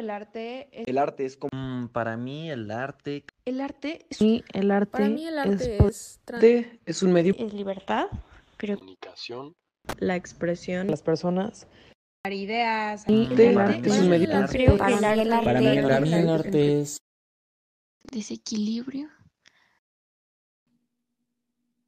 el arte es... El arte es como... Mm, para mí el arte... El arte es... Sí, el arte Para mí el arte es, es... es un medio... Es libertad, pero comunicación, la expresión. las personas. ideas. Sí, el para arte. mí es un medio... el creo que el el arte- para mí el arte, El arte es desequilibrio.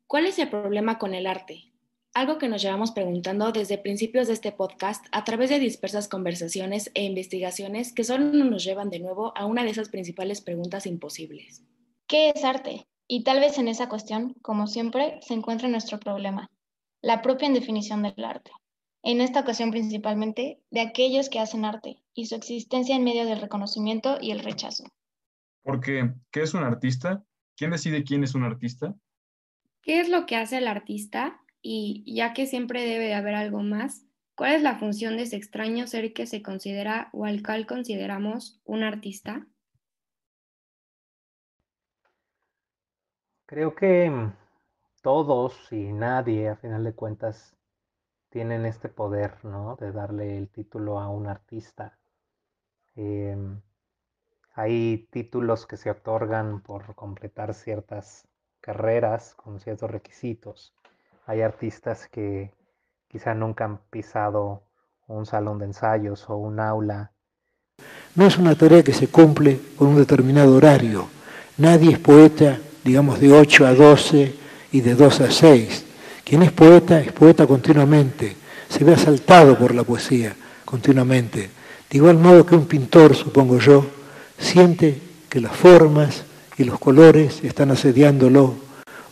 ¿Cuál es el problema con el arte? Algo que nos llevamos preguntando desde principios de este podcast a través de dispersas conversaciones e investigaciones que solo nos llevan de nuevo a una de esas principales preguntas imposibles. ¿Qué es arte? Y tal vez en esa cuestión, como siempre, se encuentra nuestro problema, la propia indefinición del arte. En esta ocasión principalmente de aquellos que hacen arte y su existencia en medio del reconocimiento y el rechazo. Porque, ¿qué es un artista? ¿Quién decide quién es un artista? ¿Qué es lo que hace el artista? Y ya que siempre debe de haber algo más, ¿cuál es la función de ese extraño ser que se considera o al cual consideramos un artista? Creo que mm, todos y nadie, a final de cuentas, tienen este poder, ¿no? De darle el título a un artista. Em, hay títulos que se otorgan por completar ciertas carreras con ciertos requisitos. Hay artistas que quizá nunca han pisado un salón de ensayos o un aula. No es una tarea que se cumple con un determinado horario. Nadie es poeta, digamos, de 8 a 12 y de 2 a 6. Quien es poeta es poeta continuamente, se ve asaltado por la poesía continuamente. De igual modo que un pintor, supongo yo, siente que las formas y los colores están asediándolo,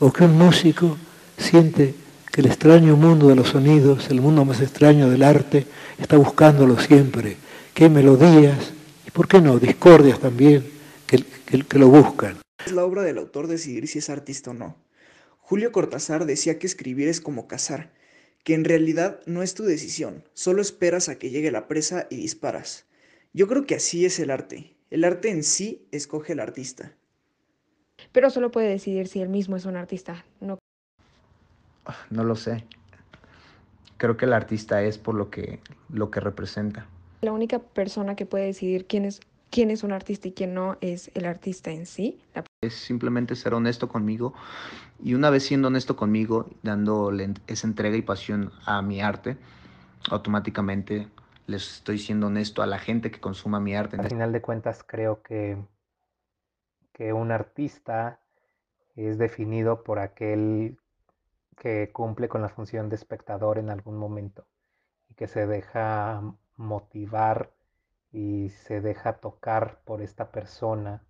o que un músico siente que el extraño mundo de los sonidos, el mundo más extraño del arte, está buscándolo siempre, que hay melodías, y por qué no, discordias también, que, que, que lo buscan. Es la obra del autor decidir si es artista o no. Julio Cortázar decía que escribir es como cazar, que en realidad no es tu decisión, solo esperas a que llegue la presa y disparas. Yo creo que así es el arte. El arte en sí escoge el artista. Pero solo puede decidir si él mismo es un artista. No. No lo sé. Creo que el artista es por lo que, lo que representa. La única persona que puede decidir quién es, quién es un artista y quién no es el artista en sí. La... Es simplemente ser honesto conmigo y una vez siendo honesto conmigo, dándole esa entrega y pasión a mi arte, automáticamente les estoy siendo honesto a la gente que consuma mi arte. Al final de cuentas creo que, que un artista es definido por aquel que cumple con la función de espectador en algún momento y que se deja motivar y se deja tocar por esta persona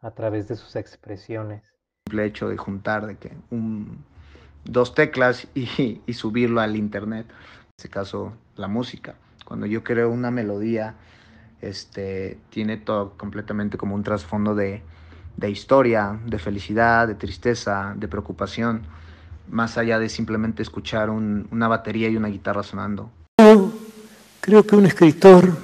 a través de sus expresiones. El hecho de juntar de que un, dos teclas y, y subirlo al internet, en este caso la música. Cuando yo creo una melodía, este, tiene todo completamente como un trasfondo de, de historia, de felicidad, de tristeza, de preocupación, más allá de simplemente escuchar un, una batería y una guitarra sonando. Creo que un escritor,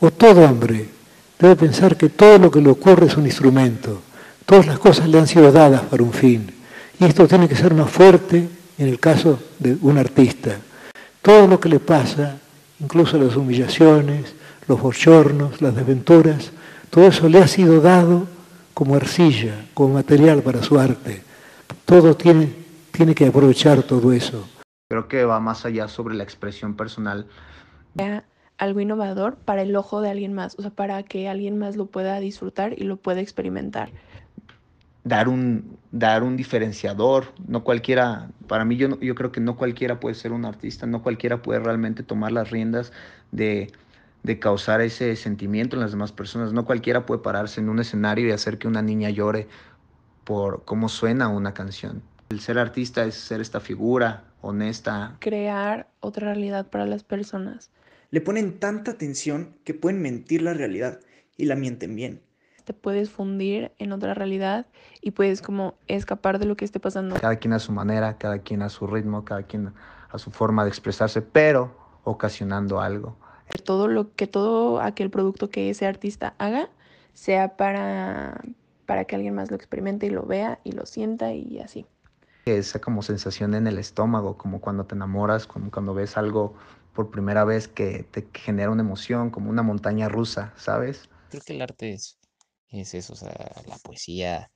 o todo hombre, debe pensar que todo lo que le ocurre es un instrumento. Todas las cosas le han sido dadas para un fin. Y esto tiene que ser más fuerte en el caso de un artista. Todo lo que le pasa, incluso las humillaciones, los bochornos, las desventuras, todo eso le ha sido dado como arcilla, como material para su arte. Todo tiene, tiene que aprovechar todo eso. Creo que va más allá sobre la expresión personal. Algo innovador para el ojo de alguien más, o sea, para que alguien más lo pueda disfrutar y lo pueda experimentar. Dar un, dar un diferenciador, no cualquiera, para mí yo, yo creo que no cualquiera puede ser un artista, no cualquiera puede realmente tomar las riendas de, de causar ese sentimiento en las demás personas, no cualquiera puede pararse en un escenario y hacer que una niña llore por cómo suena una canción. El ser artista es ser esta figura honesta. Crear otra realidad para las personas. Le ponen tanta atención que pueden mentir la realidad y la mienten bien. Te puedes fundir en otra realidad y puedes como escapar de lo que esté pasando. Cada quien a su manera, cada quien a su ritmo, cada quien a su forma de expresarse, pero ocasionando algo. Todo lo que todo aquel producto que ese artista haga sea para para que alguien más lo experimente y lo vea y lo sienta y así. Esa como sensación en el estómago, como cuando te enamoras, como cuando ves algo por primera vez que te genera una emoción, como una montaña rusa, ¿sabes? Creo que el arte es, es eso, o sea, la poesía,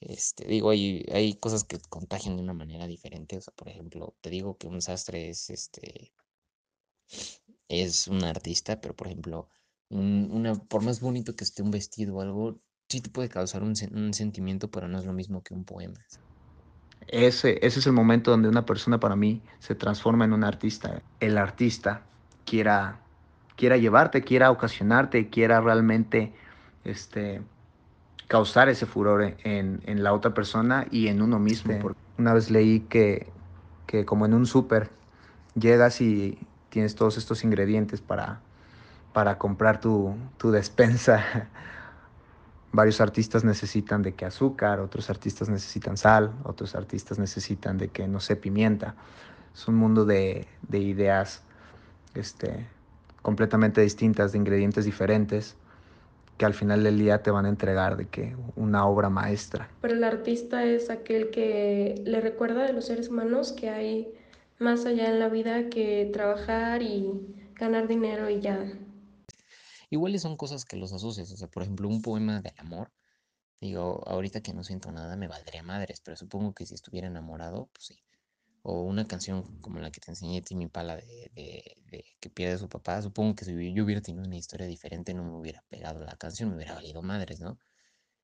este, digo, hay, hay cosas que contagian de una manera diferente, o sea, por ejemplo, te digo que un sastre es, este, es un artista, pero por ejemplo, un- una, por más bonito que esté un vestido o algo, sí te puede causar un, un sentimiento, pero no es lo mismo que un poema. Ese, ese es el momento donde una persona para mí se transforma en un artista. El artista quiera, quiera llevarte, quiera ocasionarte, quiera realmente este, causar ese furor en, en la otra persona y en uno mismo. Una vez leí que, que como en un súper llegas y tienes todos estos ingredientes para, para comprar tu, tu despensa. Varios artistas necesitan de que azúcar, otros artistas necesitan sal, otros artistas necesitan de que, no sé, pimienta. Es un mundo de, de ideas este, completamente distintas, de ingredientes diferentes, que al final del día te van a entregar de que una obra maestra. Pero el artista es aquel que le recuerda de los seres humanos que hay más allá en la vida que trabajar y ganar dinero y ya. Igual son cosas que los asocias, o sea, por ejemplo, un poema del amor, digo, ahorita que no siento nada me valdría madres, pero supongo que si estuviera enamorado, pues sí. O una canción como la que te enseñé, Timmy Pala, de, que pierde a su papá, supongo que si yo hubiera tenido una historia diferente no me hubiera pegado la canción, me hubiera valido madres, ¿no?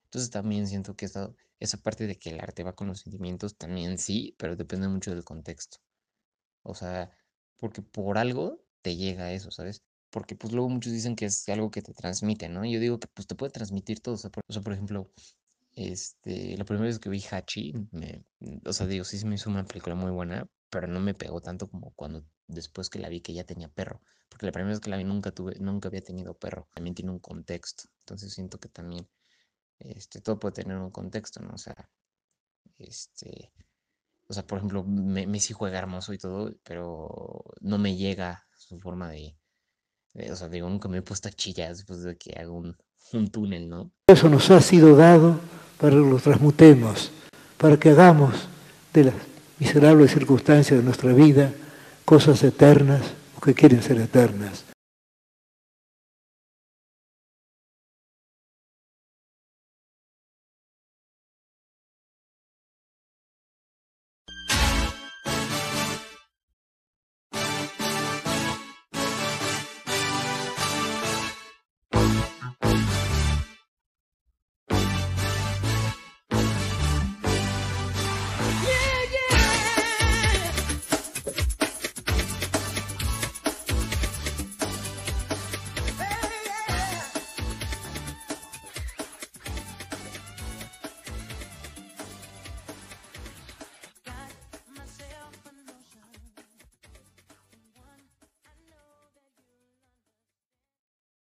Entonces también siento que esa parte de que el arte va con los sentimientos, también sí, pero depende mucho del contexto. O sea, porque por algo te llega eso, ¿sabes? Porque pues luego muchos dicen que es algo que te transmite, ¿no? Yo digo que pues te puede transmitir todo. O sea, por, ejemplo, este, la primera vez que vi Hachi, me, o sea, digo, sí se me hizo una película muy buena, pero no me pegó tanto como cuando después que la vi que ya tenía perro. Porque la primera vez que la vi nunca tuve, nunca había tenido perro. También tiene un contexto. Entonces siento que también, este, todo puede tener un contexto, ¿no? O sea, este, o sea, por ejemplo, Me- Messi juega hermoso y todo, pero no me llega su forma de, de- o sea, digo, nunca me he puesto a chillar después de que hago un, un túnel, ¿no? Eso nos ha sido dado para que lo transmutemos, para que hagamos de las miserables circunstancias de nuestra vida cosas eternas o que quieren ser eternas.